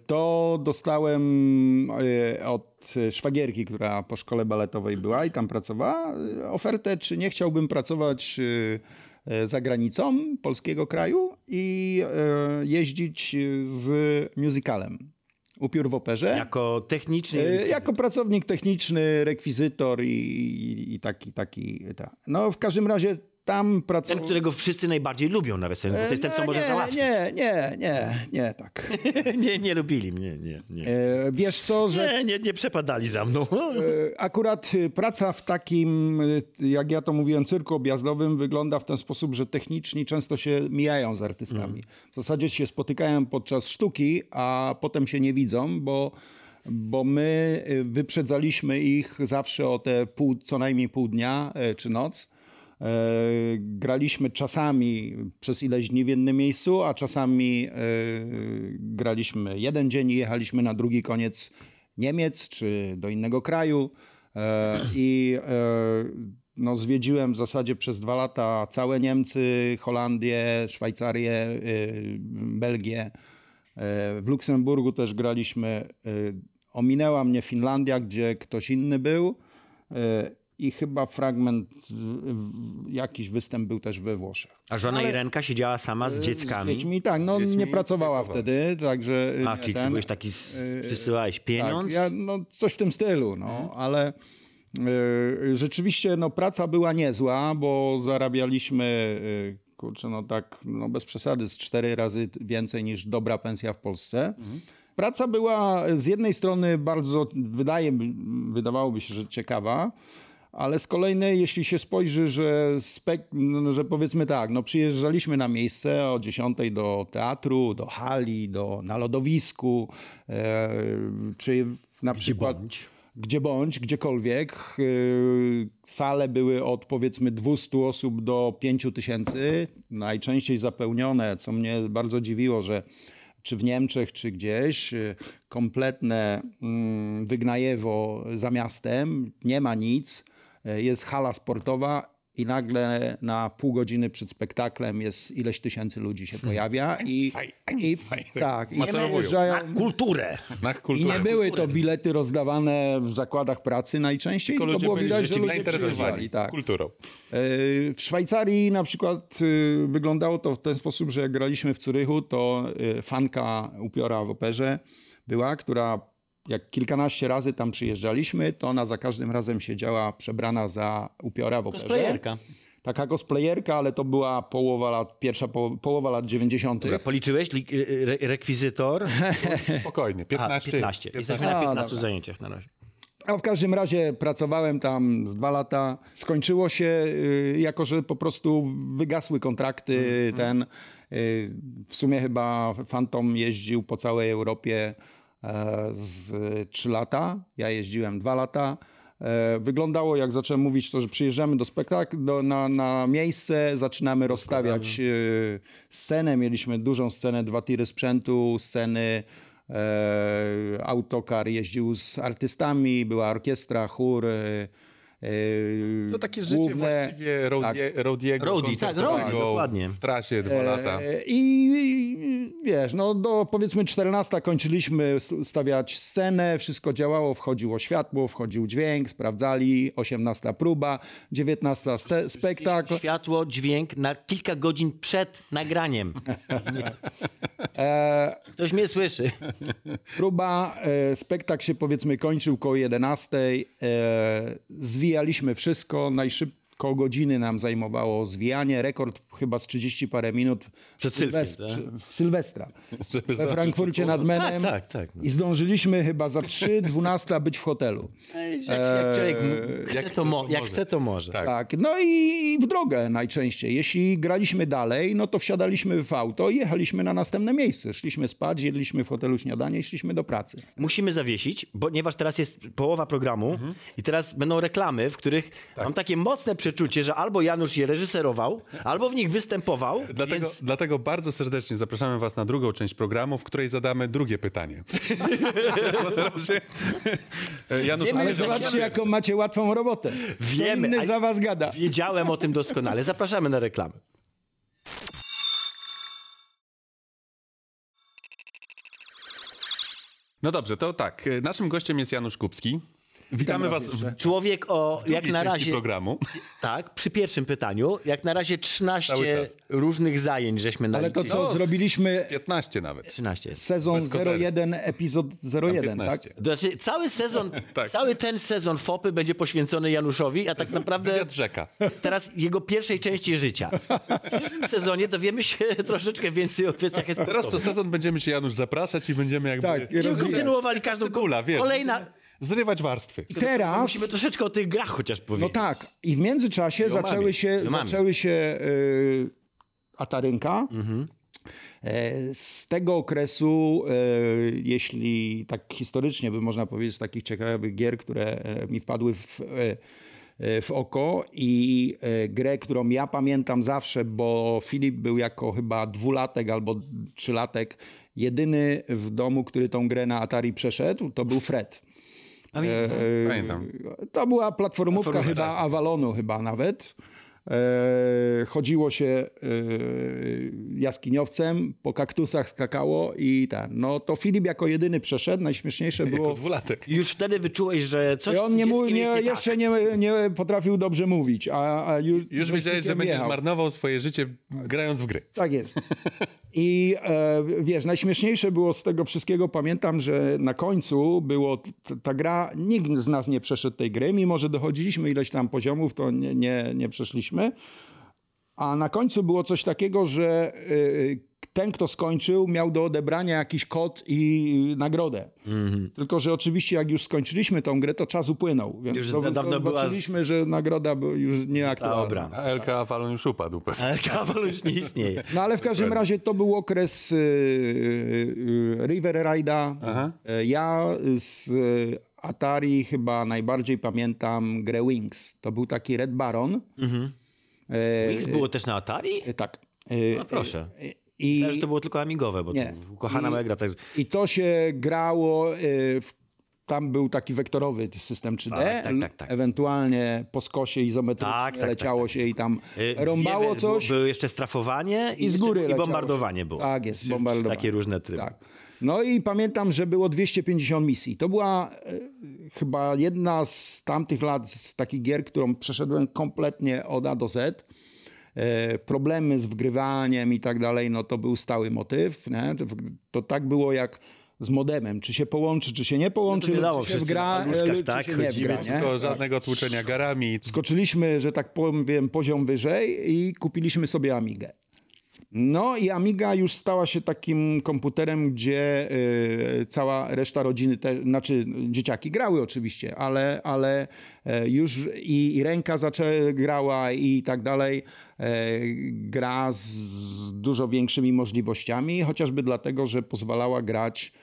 to dostałem e, od szwagierki, która po szkole baletowej była i tam pracowała, e, ofertę, czy nie chciałbym pracować e, e, za granicą polskiego kraju i e, jeździć z musicalem. Upiór w operze. Jako techniczny... E, Jako pracownik techniczny, rekwizytor i, i, i taki, taki, ta. No w każdym razie tam Ten, którego wszyscy najbardziej lubią nawet, bo to jest ten, co No, może nie, załatwić. Nie, nie, nie, nie tak. nie, nie lubili mnie, nie, nie. E, wiesz co, że Nie, nie, nie przepadali za mną. e, akurat e, praca w takim, e, jak ja to mówiłem, cyrku objazdowym wygląda w ten sposób, że techniczni często się mijają z artystami. W zasadzie się spotykają podczas sztuki, a potem się nie widzą, bo bo my wyprzedzaliśmy ich zawsze o te pół, co najmniej pół dnia czy noc. E, Graliśmy czasami przez ileś dni w jednym miejscu, a czasami e, graliśmy jeden dzień i jechaliśmy na drugi koniec Niemiec czy do innego kraju. E, I no, zwiedziłem w zasadzie przez dwa lata całe Niemcy, Holandię, Szwajcarię, Belgię. W Luksemburgu też graliśmy. Ominęła mnie Finlandia, gdzie ktoś inny był. E, I chyba fragment, jakiś występ był też we Włoszech. A żona Irenka siedziała sama z Z dzieckami. dziećmi, tak, no dziećmi nie pracowała wtedy, także... A, nie czyli ty ten- byłeś taki, z, przysyłałeś pieniądz? tak, ja, no, coś w tym stylu, no, Mhm. ale y, rzeczywiście no, praca była niezła, bo zarabialiśmy, y, kurczę, no tak, no, bez przesady, z cztery razy więcej niż dobra pensja w Polsce. Mhm. Praca była z jednej strony bardzo, wydaje, wydawałoby się, że ciekawa, ale z kolejnej, jeśli się spojrzy, że, spek- no, że powiedzmy tak, no przyjeżdżaliśmy na miejsce o 10 do teatru, do hali, do, na lodowisku, e, czy na przykład bądź. gdzie bądź, gdziekolwiek. Yy, Sale były od powiedzmy 200 osób do 5 tysięcy, najczęściej zapełnione, co mnie bardzo dziwiło, że czy w Niemczech, czy gdzieś, yy, kompletne mm, wygnajewo za miastem, nie ma nic, jest hala sportowa i nagle na pół godziny przed spektaklem jest ileś tysięcy ludzi się pojawia i, i tak, i Maszerowują. przyjeżdżają- Kulturę! Na i kulturę. nie były to bilety rozdawane w zakładach pracy najczęściej, Tylko było widać, że ludzie zainteresowani przyjeżdżali. Tak. kulturą. E, W Szwajcarii na przykład e, wyglądało to w ten sposób, że jak graliśmy w Curychu, to e, fanka upiora w operze była, która jak kilkanaście razy tam przyjeżdżaliśmy, to ona za każdym razem siedziała przebrana za upiora w operze. Cosplayerka. Taka cosplayerka, ale to była połowa lat, pierwsza po, połowa lat 90. Dobra, policzyłeś li, re, rekwizytor? Spokojnie, A, 15. 15. Jesteśmy na A, 15 dobra. zajęciach na razie. A w każdym razie pracowałem tam z dwa lata. Skończyło się, y, jako że po prostu wygasły kontrakty. Ten, y, w sumie chyba Phantom jeździł po całej Europie z trzy lata. Ja jeździłem dwa lata. E, Wyglądało, jak zacząłem mówić, to, że przyjeżdżamy do spektakl, do, na, na miejsce, zaczynamy rozstawiać e, scenę. Mieliśmy dużą scenę, dwa tiry sprzętu, sceny. E, autokar jeździł z artystami, była orkiestra, chór. No takie życie główne- właściwie Rodie, Rodiego Roadie, tak, Roadie, dokładnie. W trasie dwa lata. E, I, I wiesz, no do powiedzmy 14 kończyliśmy stawiać scenę, wszystko działało, wchodziło światło, wchodził dźwięk, sprawdzali, 18 próba, 19 ste- spektakl. Światło, dźwięk na kilka godzin przed nagraniem. E, Ktoś mnie słyszy. Próba, e, spektakl się powiedzmy kończył koło 11. E, zwijaliśmy wszystko. Najszybko godziny nam zajmowało zwijanie. Rekord chyba z 30 parę minut. Przed w Sylwem, Sylwes- tak? Sylwestra. Żeby We Frankfurcie nad Menem. Tak, tak, tak. I zdążyliśmy chyba za 3, 12 być w hotelu. Jak, jak człowiek chce, jak to, chce, mo- to jak może. chce, to może. Tak. Tak, no i w drogę najczęściej. Jeśli graliśmy dalej, no to wsiadaliśmy w auto i jechaliśmy na następne miejsce. Szliśmy spać, jedliśmy w hotelu śniadanie i szliśmy do pracy. Musimy zawiesić, ponieważ teraz jest połowa programu i teraz będą reklamy, w których mam takie mocne przeczucie, że albo Janusz je reżyserował, albo w nich występował, Dlatego, więc dlatego bardzo serdecznie zapraszamy Was na drugą część programu, w której zadamy drugie pytanie. Janusz, Wiemy, Ale że- zobaczcie, jaką macie łatwą robotę. Wiemy, Kto inny za was gada. wiedziałem o tym doskonale. Zapraszamy na reklamy. No dobrze, to tak. Naszym gościem jest Janusz Kupski. Witamy Was jeszcze. Człowiek o, jak na razie, programu. tak, przy pierwszym pytaniu, jak na razie 13 Cały czas. różnych zajęć żeśmy Ale naliczyli. to co, No. zrobiliśmy 15 nawet. 13 jest. sezon Bez kozery. 01, epizod 01, 15. tak? To Znaczy, cały sezon, Tak. cały ten sezon FOPy będzie poświęcony Januszowi, a tak naprawdę rzeka. teraz jego pierwszej części życia. W przyszłym sezonie dowiemy się troszeczkę więcej o wiecach Teraz co sportowych. sezon będziemy się Janusz zapraszać i będziemy jakby... Tak, kontynuowali każdą Cebula, wiesz. kolejna... będziemy Zrywać warstwy. Teraz... Musimy troszeczkę o tych grach chociaż powiedzieć. No tak. I w międzyczasie mamie. zaczęły się, I zaczęły się y, Atarynka, E, Z tego okresu, e, jeśli tak historycznie by można powiedzieć, z takich ciekawych gier, które e, mi wpadły w, w oko i grę, którą ja pamiętam zawsze, bo Filip był jako chyba dwulatek albo trzylatek jedyny w domu, który tą grę na Atari przeszedł, to był Fred. E, Pamiętam. To była platformówka Platformówka, chyba tak. Avalonu chyba nawet. E, chodziło się e, jaskiniowcem, po kaktusach skakało i ten. No to Filip jako jedyny przeszedł. Najśmieszniejsze było... Jako dwulatek. Już wtedy wyczułeś, że coś I on nie, dzieckiem nie, nie jeszcze tak. nie, nie potrafił dobrze mówić, a, a już, Już wiedziałeś, że będziesz jechał. marnował swoje życie grając w gry. Tak jest. I e, wiesz, najśmieszniejsze było z tego wszystkiego, pamiętam, że na końcu było ta gra, nikt z nas nie przeszedł tej gry, mimo że dochodziliśmy ileś tam poziomów, to nie, nie, nie przeszliśmy. A na końcu było coś takiego, że y, ten, kto skończył, miał do odebrania jakiś kod i nagrodę. Tylko, że oczywiście jak już skończyliśmy tą grę, to czas upłynął. Więc Już to, dawno była z- zobaczyliśmy, że nagroda była już nieaktualna. obrana. A LK Avalon już upadł pewnie. Ale kawał już nie istnieje. No ale w każdym razie to był okres y, y, River Ride'a. Y, Ja z y, Atari chyba najbardziej pamiętam grę Wings. To był taki Red Baron. Wings było też na Atari? Y, Tak. Y, No proszę. I, Myślałem, że to było tylko amigowe, bo Nie. to kochana I- moja gra. Tak... I to się grało, w, tam był taki wektorowy system 3D, Tak, tak, tak, tak. ewentualnie po skosie izometrycznie Tak, tak, tak, leciało tak. się i tam Y, rąbało coś. Było jeszcze strafowanie i, I z jeszcze- góry i bombardowanie było. Tak jest, bombardowanie. Takie różne tryby. Tak. No i pamiętam, że było 250 misji. To była e, chyba jedna z tamtych lat, z takich gier, którą przeszedłem kompletnie od A do Z. E, problemy z wgrywaniem i tak dalej, no to był stały motyw. Nie? To tak było jak z modemem. Czy się połączy, czy się nie połączy, No wiadomo, czy się wgra, e, czy tak, się nie wgra. Nie? Tylko żadnego tłuczenia garami. Skoczyliśmy, że tak powiem, poziom wyżej i kupiliśmy sobie Amigę. No i Amiga już stała się takim komputerem, gdzie y, cała reszta rodziny, te, znaczy dzieciaki grały oczywiście, ale, ale e, już i, i ręka zaczęła, grała i tak dalej. E, gra z, z dużo większymi możliwościami, chociażby dlatego, że pozwalała grać y,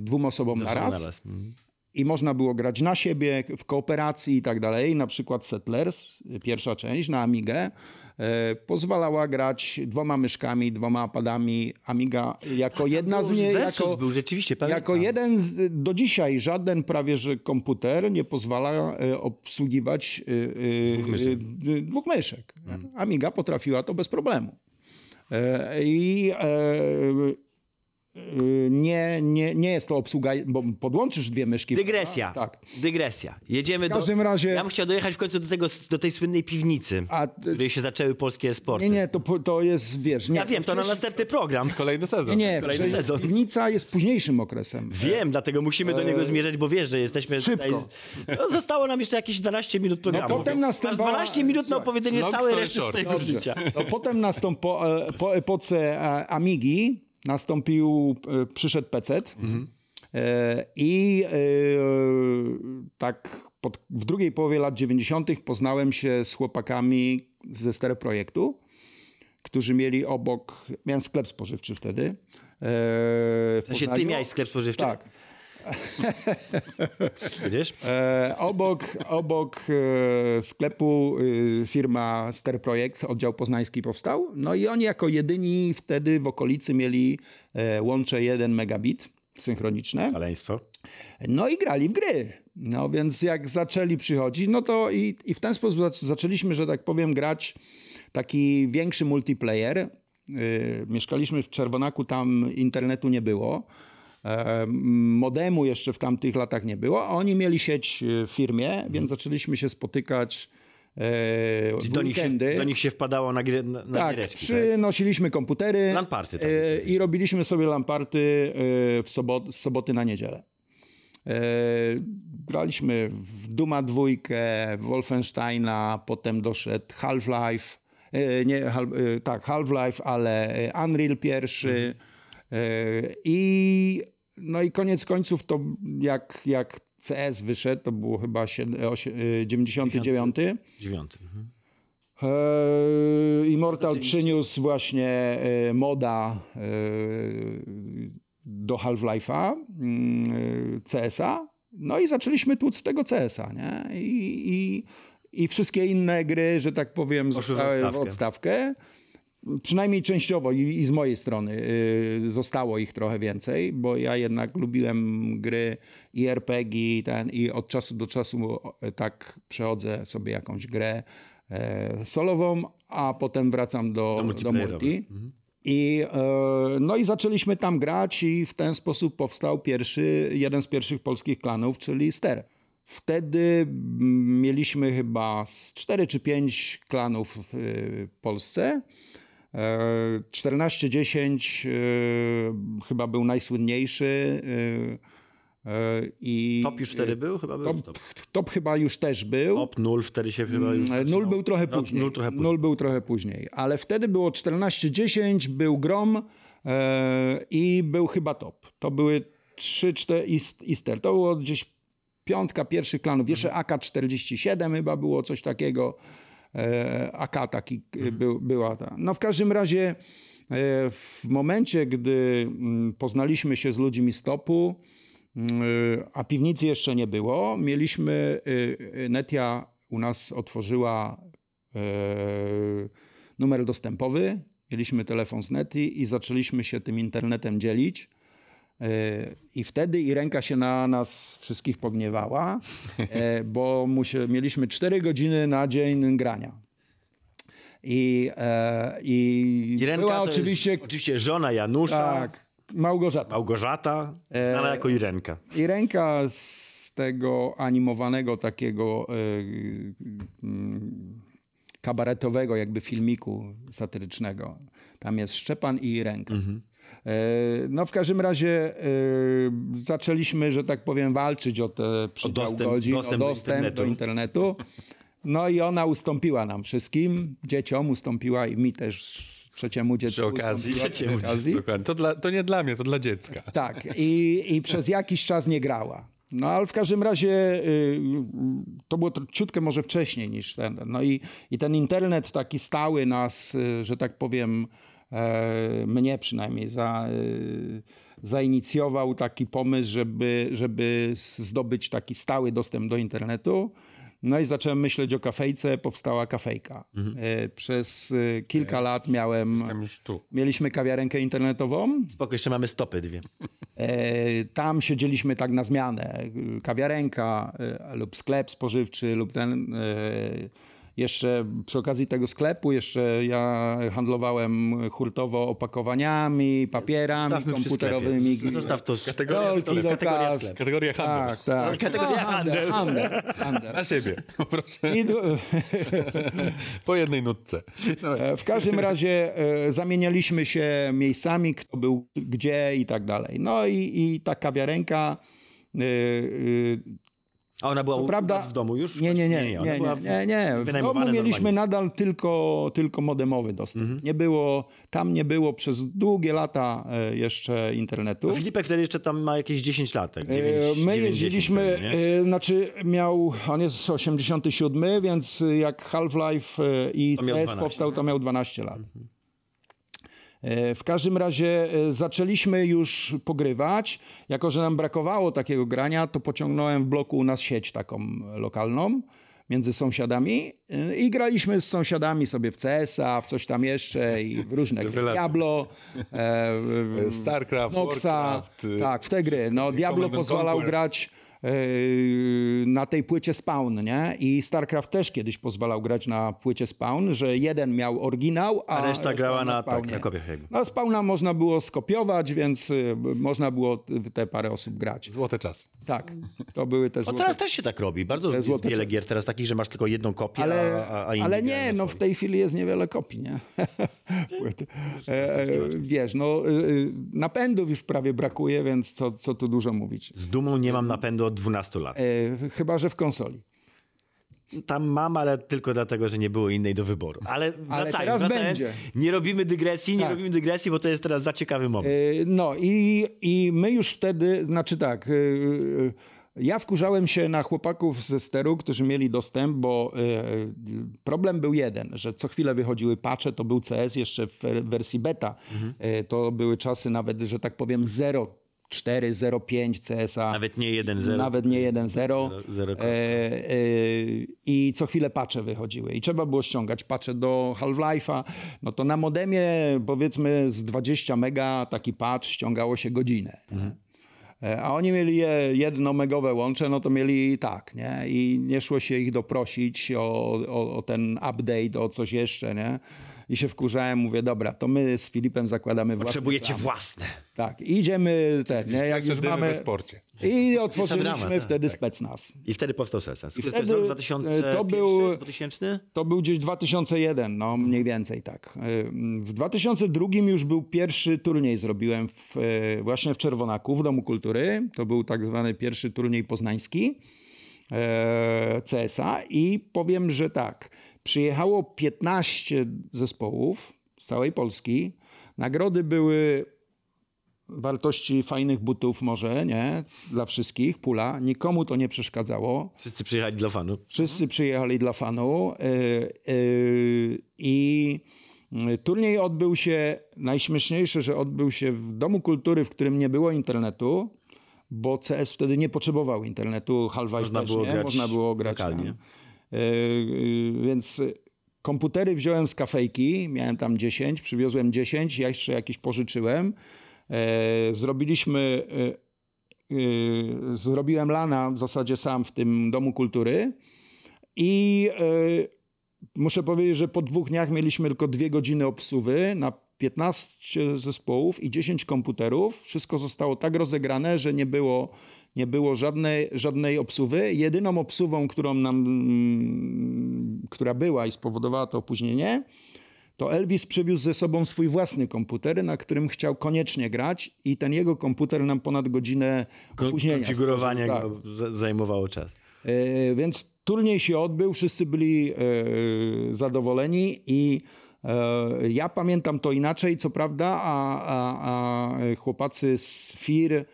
dwóm osobom na raz. Naraz. Mhm. I można było grać na siebie, w kooperacji i tak dalej. Na przykład Settlers, pierwsza część na Amigę, e, pozwalała grać dwoma myszkami, dwoma padami. Amiga jako jedna z Był nie, Versus jako, był rzeczywiście, pamiętam. jako jeden, z- do dzisiaj żaden prawie że komputer nie pozwala e, obsługiwać e, e, Dwóch myszek. e, dwóch myszek. Amiga potrafiła to bez problemu. E, I e, e, nie, nie, nie jest to obsługa, bo podłączysz dwie myszki. Dygresja. Tak. Dygresja. Jedziemy W każdym do... razie- Ja bym chciał dojechać w końcu do, tego, do tej słynnej piwnicy, A- w której się zaczęły polskie sporty. Nie, nie, to, to jest, wiesz... Nie, Ja wiem, to na wcześniej- następny program. Kolejny sezon. Nie, nie, kolejny wcześniej- sezon. piwnica jest późniejszym okresem. Wiem, dlatego musimy do niego zmierzać, bo wiesz, że jesteśmy E, Szybko. tutaj... No, zostało nam jeszcze jakieś 12 minut programu. No, potem Masz następowała- 12 minut na opowiedzenie long całej reszty swojego życia. No, potem nastąp, po, e, po epoce e, Amigi nastąpił, e, przyszedł PC e, i e, tak pod, w drugiej połowie lat 90. poznałem się z chłopakami ze Stereo Projektu, którzy mieli obok, miałem sklep spożywczy wtedy. W sensie ty miałeś sklep spożywczy? Tak. Widzisz? E, obok obok e, sklepu e, firma Ster Projekt, oddział poznański powstał. No i oni jako jedyni wtedy w okolicy mieli e, łącze 1 megabit synchroniczne. Szaleństwo. No i grali w gry. No więc jak zaczęli przychodzić, no to i, i w ten sposób zac- zaczęliśmy, że tak powiem, grać taki większy multiplayer. Yy, mieszkaliśmy w Czerwonaku, tam internetu nie było. E, modemu jeszcze w tamtych latach nie było, oni mieli sieć e, w firmie, więc zaczęliśmy się spotykać e, w Do nich, się, do nich się wpadało na, gry, na, Tak, giereczki, tak? przynosiliśmy komputery Lamparty, tak, tak, i robiliśmy sobie lamparty w sobot, z soboty na niedzielę. Graliśmy w Duma dwójkę, w Wolfensteina, potem doszedł Half-Life, nie, tak, Half-Life, ale Unreal pierwszy. E, i no i koniec końców to jak, jak CS wyszedł, to było chyba sied- osie- e, 99, Dziewiąty. Mhm. E, Immortal przyniósł właśnie e, moda e, do Half-Life'a, mm, e, CS-a, no i zaczęliśmy tłuc w tego CS-a, nie? I, i, I wszystkie inne gry, że tak powiem, zostały w odstawkę. Przynajmniej częściowo i, i z mojej strony y, zostało ich trochę więcej, bo ja jednak lubiłem gry i RPG i, ten, i od czasu do czasu tak przechodzę sobie jakąś grę e, solową, a potem wracam do, do, multi. I, e, no i zaczęliśmy tam grać i w ten sposób powstał pierwszy, jeden z pierwszych polskich klanów, czyli Ster. Wtedy mm, mieliśmy chyba z 4 czy 5 klanów w y, Polsce. E, 14-10 e, chyba był najsłynniejszy. e, e, I Top już wtedy był? Chyba był top, top. top chyba już też był. Top 0 wtedy się chyba już Nul zaczynał. był trochę No, później. Nul trochę później. Nul był trochę później. Ale wtedy było 14-10, był Grom e, i był chyba top. To były 3-4 Easter. To było gdzieś piątka pierwszych klanów. Jeszcze AK-47 chyba było coś takiego. E, AK taki e, był, była ta. No w każdym razie e, w momencie, gdy mm, poznaliśmy się z ludźmi z topu, Mm, a piwnicy jeszcze nie było. Mieliśmy, Netia u nas otworzyła numer dostępowy, mieliśmy telefon z Neti i zaczęliśmy się tym internetem dzielić. E, I wtedy i ręka się na nas wszystkich pogniewała, e, bo mieliśmy 4 godziny na dzień grania. I, e, i, Irenka była oczywiście jest oczywiście żona Janusza, tak, Małgorzata. Małgorzata, E, znana jako Irenka. I ręka z tego animowanego takiego e, kabaretowego jakby filmiku satyrycznego. Tam jest Szczepan i ręka. E, No w każdym razie e, zaczęliśmy, że tak powiem, walczyć o te przydział dostęp- godzin, dostęp o do dostęp internetu. do internetu. No i ona ustąpiła nam wszystkim, dzieciom ustąpiła i mi też trzeciemu dziecku Przy okazji. ustąpiła przy Trzeciemu okazji. To, dla, to nie dla mnie, to dla dziecka. Tak, i, i przez jakiś czas nie grała. No ale w każdym razie y, to było ciutkę może wcześniej niż ten. No i, i ten internet taki stały nas, y, że tak powiem, e, mnie przynajmniej za, y, zainicjował taki pomysł, żeby, żeby zdobyć taki stały dostęp do internetu. No i zacząłem myśleć o kafejce, powstała kafejka. E, Przez kilka lat miałem, Jestem już tu. mieliśmy kawiarenkę internetową. Spoko, jeszcze mamy stopy dwie. E, Tam siedzieliśmy tak na zmianę. Kawiarenka e, lub sklep spożywczy lub ten. E, Jeszcze przy okazji tego sklepu jeszcze ja handlowałem hurtowo opakowaniami, papierami Zostawmy komputerowymi. Zostaw to. Kategoria Rolki sklep. do Kategoria sklep. Kategoria handel. Tak, tak. Kategoria No, handel. handel, handel. Na siebie. Du- Po jednej nutce. Dawaj. E, W każdym razie e, zamienialiśmy się miejscami, kto był gdzie i tak dalej. No i, i ta kawiarenka. E, e, A ona była Co u prawda, w domu już? Nie, nie, nie, ona nie, nie, była nie, nie. W domu mieliśmy normalnie. nadal tylko, tylko modemowy dostęp. Mhm. Nie było, tam nie było przez długie lata e, jeszcze internetu. Filipek wtedy jeszcze tam ma jakieś 10 lat. Tak? E, 9, My 9, jeździliśmy, 10 pewnie, nie? e, znaczy miał, on jest z 87, więc jak Half-Life e, i CS 12. powstał, to miał 12 lat. E, W każdym razie e, zaczęliśmy już pogrywać. Jako, że nam brakowało takiego grania, to pociągnąłem w bloku u nas sieć taką lokalną między sąsiadami e, i graliśmy z sąsiadami sobie w CS-a, w coś tam jeszcze i w różne gry. Diablo, e, StarCraft, Noxa, Warcraft, tak, w te gry. No, Diablo pozwalał grać e, na tej płycie Spawn, nie? I StarCraft też kiedyś pozwalał grać na płycie Spawn, że jeden miał oryginał, a, A reszta grała na, tak, Spawnie. na kopiach jakby. No, Spawna można było skopiować, więc y, można było te parę osób grać. Złoty czas. Tak, to były te złote teraz też się tak robi. Bardzo jest złote wiele gier teraz takich, że masz tylko jedną kopię, Ale, a, a, ale nie, na no w tej chwili jest niewiele kopii, nie? Płyty. E, e, wiesz, no y, y, napędów już prawie brakuje, więc co, co tu dużo mówić. Z dumą nie mam napędu od 12 lat. E, chyba, że w konsoli. Tam mam, ale tylko dlatego, że nie było innej do wyboru. Ale wracając, teraz wracając będzie. nie robimy dygresji, nie Tak. robimy dygresji, bo to jest teraz za ciekawy moment. E, No i, i my już wtedy, znaczy tak, e, Ja wkurzałem się na chłopaków ze steru, którzy mieli dostęp, bo e, problem był jeden, że co chwilę wychodziły patche, to był CS jeszcze w wersji beta. E, to były czasy nawet, że tak powiem 0.4, 0.5 CS-a. Nawet nie 1.0. Nawet nie 1.0. Zero- zero E, e, I co chwilę patche wychodziły. I trzeba było ściągać patche do Half-Life'a. No to na modemie powiedzmy z 20 mega taki patch ściągało się godzinę. E, A oni mieli je jednomegowe łącze, no to mieli tak, nie? I nie szło się ich doprosić o, o, o ten update, o coś jeszcze, nie? I się wkurzałem, mówię, dobra, to my z Filipem zakładamy własny Potrzebujecie plan. własne. Tak, idziemy ten, nie? Jak już mamy... we sporcie. I otworzyliśmy tak, wtedy specnaz. I wtedy powstał Sesans. I wtedy, e, 2001, to był- 2000? To był gdzieś 2001, no mniej więcej tak. Y, W 2002 już był pierwszy turniej, zrobiłem w, y, właśnie w Czerwonaku, w Domu Kultury. To był tak zwany pierwszy turniej poznański e, CSA i powiem, że tak, przyjechało 15 zespołów z całej Polski. Nagrody były wartości fajnych butów może, nie? Dla wszystkich, pula. Nikomu to nie przeszkadzało. Wszyscy przyjechali dla fanów. Wszyscy przyjechali dla fanu yy, yy, i yy, turniej odbył się, najśmieszniejsze, że odbył się w Domu Kultury, w którym nie było internetu, bo CS wtedy nie potrzebował internetu, Half-Life Można też było nie, grać można było grać lokalnie. tam. Yy, yy, więc komputery wziąłem z kafejki, miałem tam 10, przywiozłem 10, ja jeszcze jakieś pożyczyłem. E, Zrobiliśmy e, zrobiłem lana w zasadzie sam w tym domu kultury i muszę powiedzieć, że po dwóch dniach mieliśmy tylko dwie godziny obsługi na 15 zespołów i 10 komputerów. Wszystko zostało tak rozegrane, że nie było, nie było żadnej, żadnej obsługi. Jedyną obsługą, którą nam, mm, która była i spowodowała to opóźnienie, to Elvis przywiózł ze sobą swój własny komputer, na którym chciał koniecznie grać i ten jego komputer nam ponad godzinę opóźnienia. Konfigurowanie za- zajmowało czas. E, Więc turniej się odbył, wszyscy byli e, zadowoleni i e, ja pamiętam to inaczej, co prawda, a, a, a chłopacy z FIR,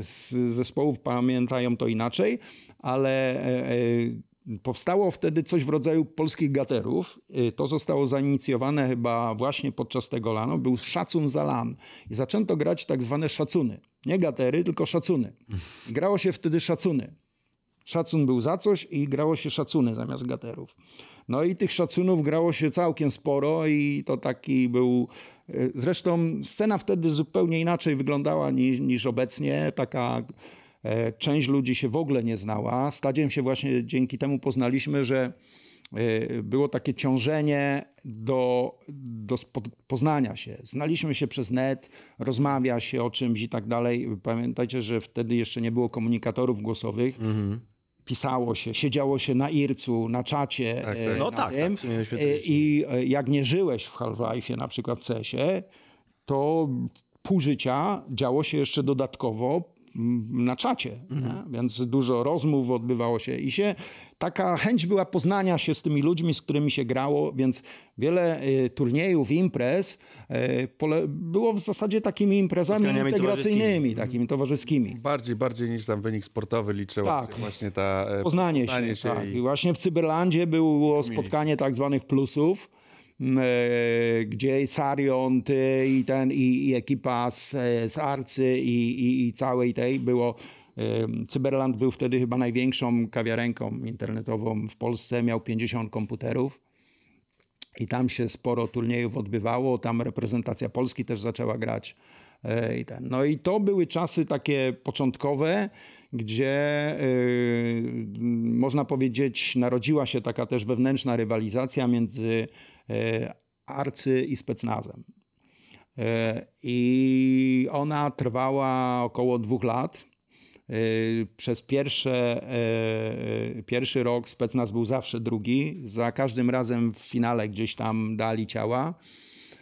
z zespołów pamiętają to inaczej, ale e, e, powstało wtedy coś w rodzaju polskich gaterów. E, To zostało zainicjowane chyba właśnie podczas tego lanu. Był szacun za lan i zaczęto grać tak zwane szacuny. Nie gatery, tylko szacuny. Grało się wtedy szacuny. Szacun był za coś i grało się szacuny zamiast gaterów. No i tych szacunów grało się całkiem sporo i to taki był... e, Zresztą scena wtedy zupełnie inaczej wyglądała niż, niż obecnie. Taka e, część ludzi się w ogóle nie znała. Stadziem się właśnie dzięki temu poznaliśmy, że e, było takie ciążenie do, do poznania się. Znaliśmy się przez net, rozmawia się o czymś i tak dalej. Pamiętajcie, że wtedy jeszcze nie było komunikatorów głosowych. Pisało się, siedziało się na ircu, na czacie. Tak, e, tak. No na tak, tym. tak, E, I e, jak nie żyłeś w Half-Life'ie, na przykład w CS-ie, to pół życia działo się jeszcze dodatkowo mm, na czacie, Mhm. więc dużo rozmów odbywało się i się taka chęć była poznania się z tymi ludźmi, z którymi się grało, więc wiele y, turniejów, imprez pole, było w zasadzie takimi imprezami Spotkaniami integracyjnymi, takimi towarzyskimi. Bardziej, bardziej niż tam wynik sportowy liczyło Tak. się właśnie ta e, Poznanie, poznanie się. tak. i- I właśnie w Cyberlandzie było spotkanie tak zwanych plusów, e, gdzie Sarion, ty i ten, i, i ekipa z, e, z Arcy i, i, i całej tej było... e, Cyberland był wtedy chyba największą kawiarenką internetową w Polsce, miał 50 komputerów. I tam się sporo turniejów odbywało, tam reprezentacja Polski też zaczęła grać. e. No i to były czasy takie początkowe, gdzie y, można powiedzieć narodziła się taka też wewnętrzna rywalizacja między e, Arcy i Specnazem. E, I ona trwała około dwóch lat. E, Przez pierwsze, e, pierwszy rok specnaz był zawsze drugi. Za każdym razem w finale gdzieś tam dali ciała.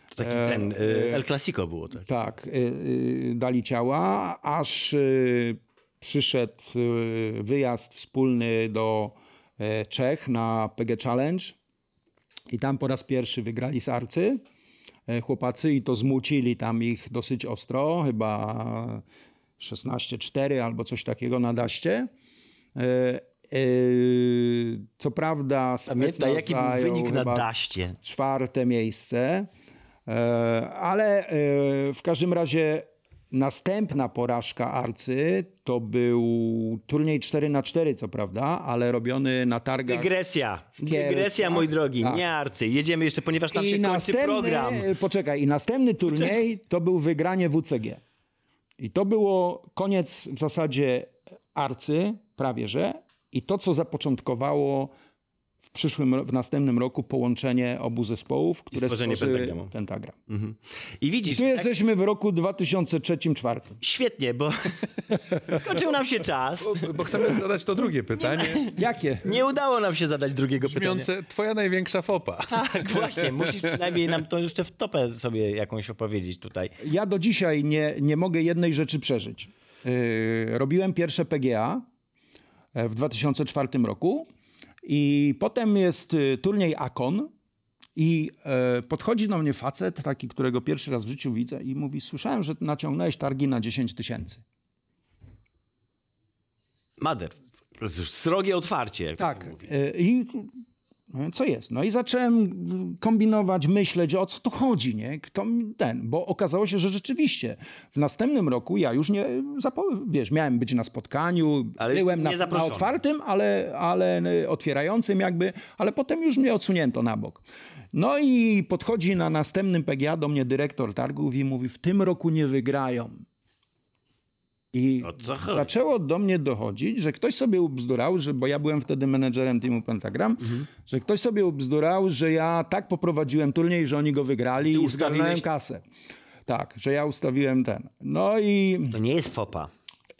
To taki ten, y, El Clasico było, tak? Tak, y, y, dali ciała, aż y, przyszedł y, wyjazd wspólny do e, Czech na PG Challenge i tam po raz pierwszy wygrali z Arcy e, chłopacy i to zmucili tam ich dosyć ostro, chyba 16-4 albo coś takiego na daście. E, e, co prawda Pamiętaj, jaki był wynik na daście. czwarte miejsce, e, ale w każdym razie następna porażka Arcy to był turniej 4 na 4 co prawda, ale robiony na targach. Dygresja. Dygresja, mój drogi. Tak. Nie arcy. Jedziemy jeszcze, ponieważ nam się kończy program. Poczekaj, i następny turniej to był wygranie WCG. I to było koniec w zasadzie Arcy, prawie że. I to, co zapoczątkowało w przyszłym, w następnym roku połączenie obu zespołów, które stworzenie stworzyły pentagramu. pentagram. I widzisz, Tu jesteśmy w roku 2003-2004. świetnie, bo skończył nam się czas. Bo, bo chcemy zadać to drugie pytanie. Jakie? Nie udało nam się zadać drugiego pytania. Brzmiące, twoja największa fopa. Tak, właśnie. Musisz przynajmniej nam to jeszcze w topę sobie jakąś opowiedzieć tutaj. Ja do dzisiaj nie, nie mogę jednej rzeczy przeżyć. Yy, robiłem pierwsze PGA e, w 2004 roku i potem jest y, turniej Akon i e, podchodzi do mnie facet, taki, którego pierwszy raz w życiu widzę i mówi, słyszałem, że naciągnąłeś targi na 10 tysięcy. Mader. Srogie otwarcie. Tak. e, I co jest? No i zacząłem kombinować, myśleć, o co tu chodzi, nie? Kto ten? Bo okazało się, że rzeczywiście w następnym roku ja już nie, wiesz, miałem być na spotkaniu, Ale byłem na, na otwartym, ale, ale y, otwierającym jakby, ale potem już mnie odsunięto na bok. No i podchodzi na następnym PGA do mnie dyrektor targów i mówi, w tym roku nie wygrają. I zaczęło do mnie dochodzić, że ktoś sobie ubzdurał, że, bo ja byłem wtedy menedżerem teamu Pentagram, Mhm. że ktoś sobie ubzdurał, że ja tak poprowadziłem turniej, że oni go wygrali i zgarnąłem kasę. Tak, że ja ustawiłem ten. No i To nie jest fopa.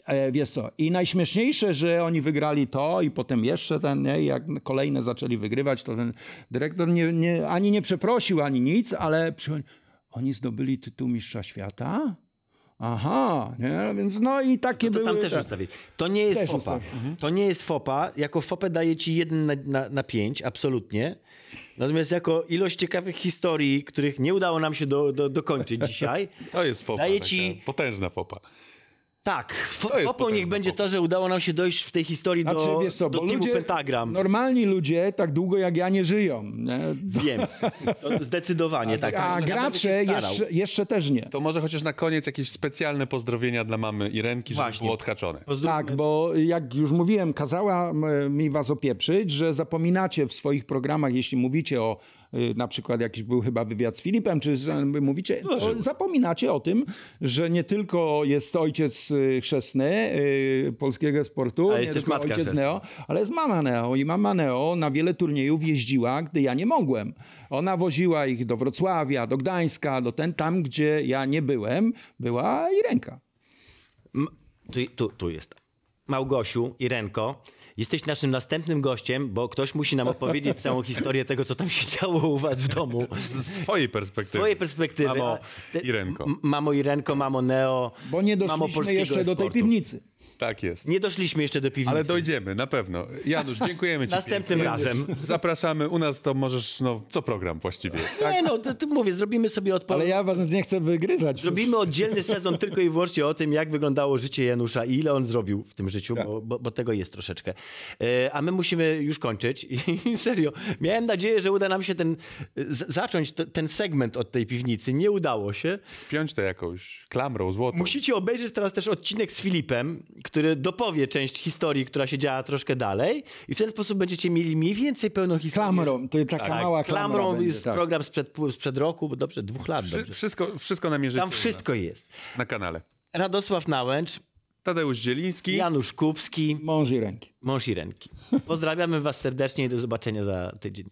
e, wiesz co, i najśmieszniejsze, że oni wygrali to i potem jeszcze ten, nie? Jak kolejne zaczęli wygrywać, to ten dyrektor nie, nie, ani nie przeprosił, ani nic, ale przychodzi, oni zdobyli tytuł mistrza świata? Aha, nie? Więc no i takie To były... tam też te- ustawię. To nie jest Też fopa. ustawię. To nie jest fopa. Jako fopę daje ci jeden na, na, na pięć, absolutnie. Natomiast jako ilość ciekawych historii, których nie udało nam się do, do, dokończyć dzisiaj, To jest fopa. Taka ci- Potężna fopa. Tak, fo, To jest fopą niech będzie to, że udało nam się dojść w tej historii Znaczy, do, wiesz co, do teamu ludzie, Pentagram. normalni ludzie tak długo jak ja nie żyją. Nie? Wiem, to zdecydowanie tak. A będę gracze jeszcze, jeszcze też nie. To może chociaż na koniec jakieś specjalne pozdrowienia dla mamy Irenki, żeby Właśnie. było odhaczone. Tak, bo jak już mówiłem, kazała m, mi was opieprzyć, że zapominacie w swoich programach, jeśli mówicie o na przykład jakiś był chyba wywiad z Filipem, czy mówicie, to zapominacie o tym, że nie tylko jest ojciec y, chrzestny y, polskiego sportu, Ale jest też matka ojciec chrzestna. Neo, ale jest mama Neo i mama Neo na wiele turniejów jeździła, gdy ja nie mogłem. Ona woziła ich do Wrocławia, do Gdańska, do ten, tam gdzie ja nie byłem, była Irenka. Tu, tu, tu jest. Małgosiu, Irenko, jesteś naszym następnym gościem, bo ktoś musi nam opowiedzieć całą historię tego, co tam się działo u was w domu. Z, z twojej perspektywy. Z twojej perspektywy. Mamo Irenko. Mamo Irenko, mamo Neo. Bo nie doszliśmy jeszcze do tej piwnicy. Tak jest. Nie doszliśmy jeszcze do piwnicy. Ale dojdziemy, na pewno. Janusz, dziękujemy ci Następnym pięknie. razem. Zapraszamy. U nas to możesz, no, co program właściwie. Nie no, to, to mówię, zrobimy sobie odpowiedź. Ale ja was nie chcę wygryzać. Zrobimy oddzielny sezon tylko i wyłącznie o tym, jak wyglądało życie Janusza i ile on zrobił w tym życiu, bo, bo, bo tego jest troszeczkę. E, a my musimy już kończyć i serio, miałem nadzieję, że uda nam się ten, z, zacząć t, ten segment od tej piwnicy. Nie udało się. Spiąć to jakąś klamrą złotą. Musicie obejrzeć teraz też odcinek z Filipem, który dopowie część historii, która się działa troszkę dalej i w ten sposób będziecie mieli mniej więcej pełną historię. Klamrą, to jest taka Tak, mała klamra klamrą będzie, jest tak. program sprzed, sprzed roku, bo dobrze, dwóch lat. Wszy, Dobrze. wszystko, wszystko namierzycie Tam wszystko jest. na kanale. Radosław Nałęcz, Tadeusz Zieliński. Janusz Kubski, Mąż i ręki. mąż Irenki. Pozdrawiamy was serdecznie i do zobaczenia za tydzień.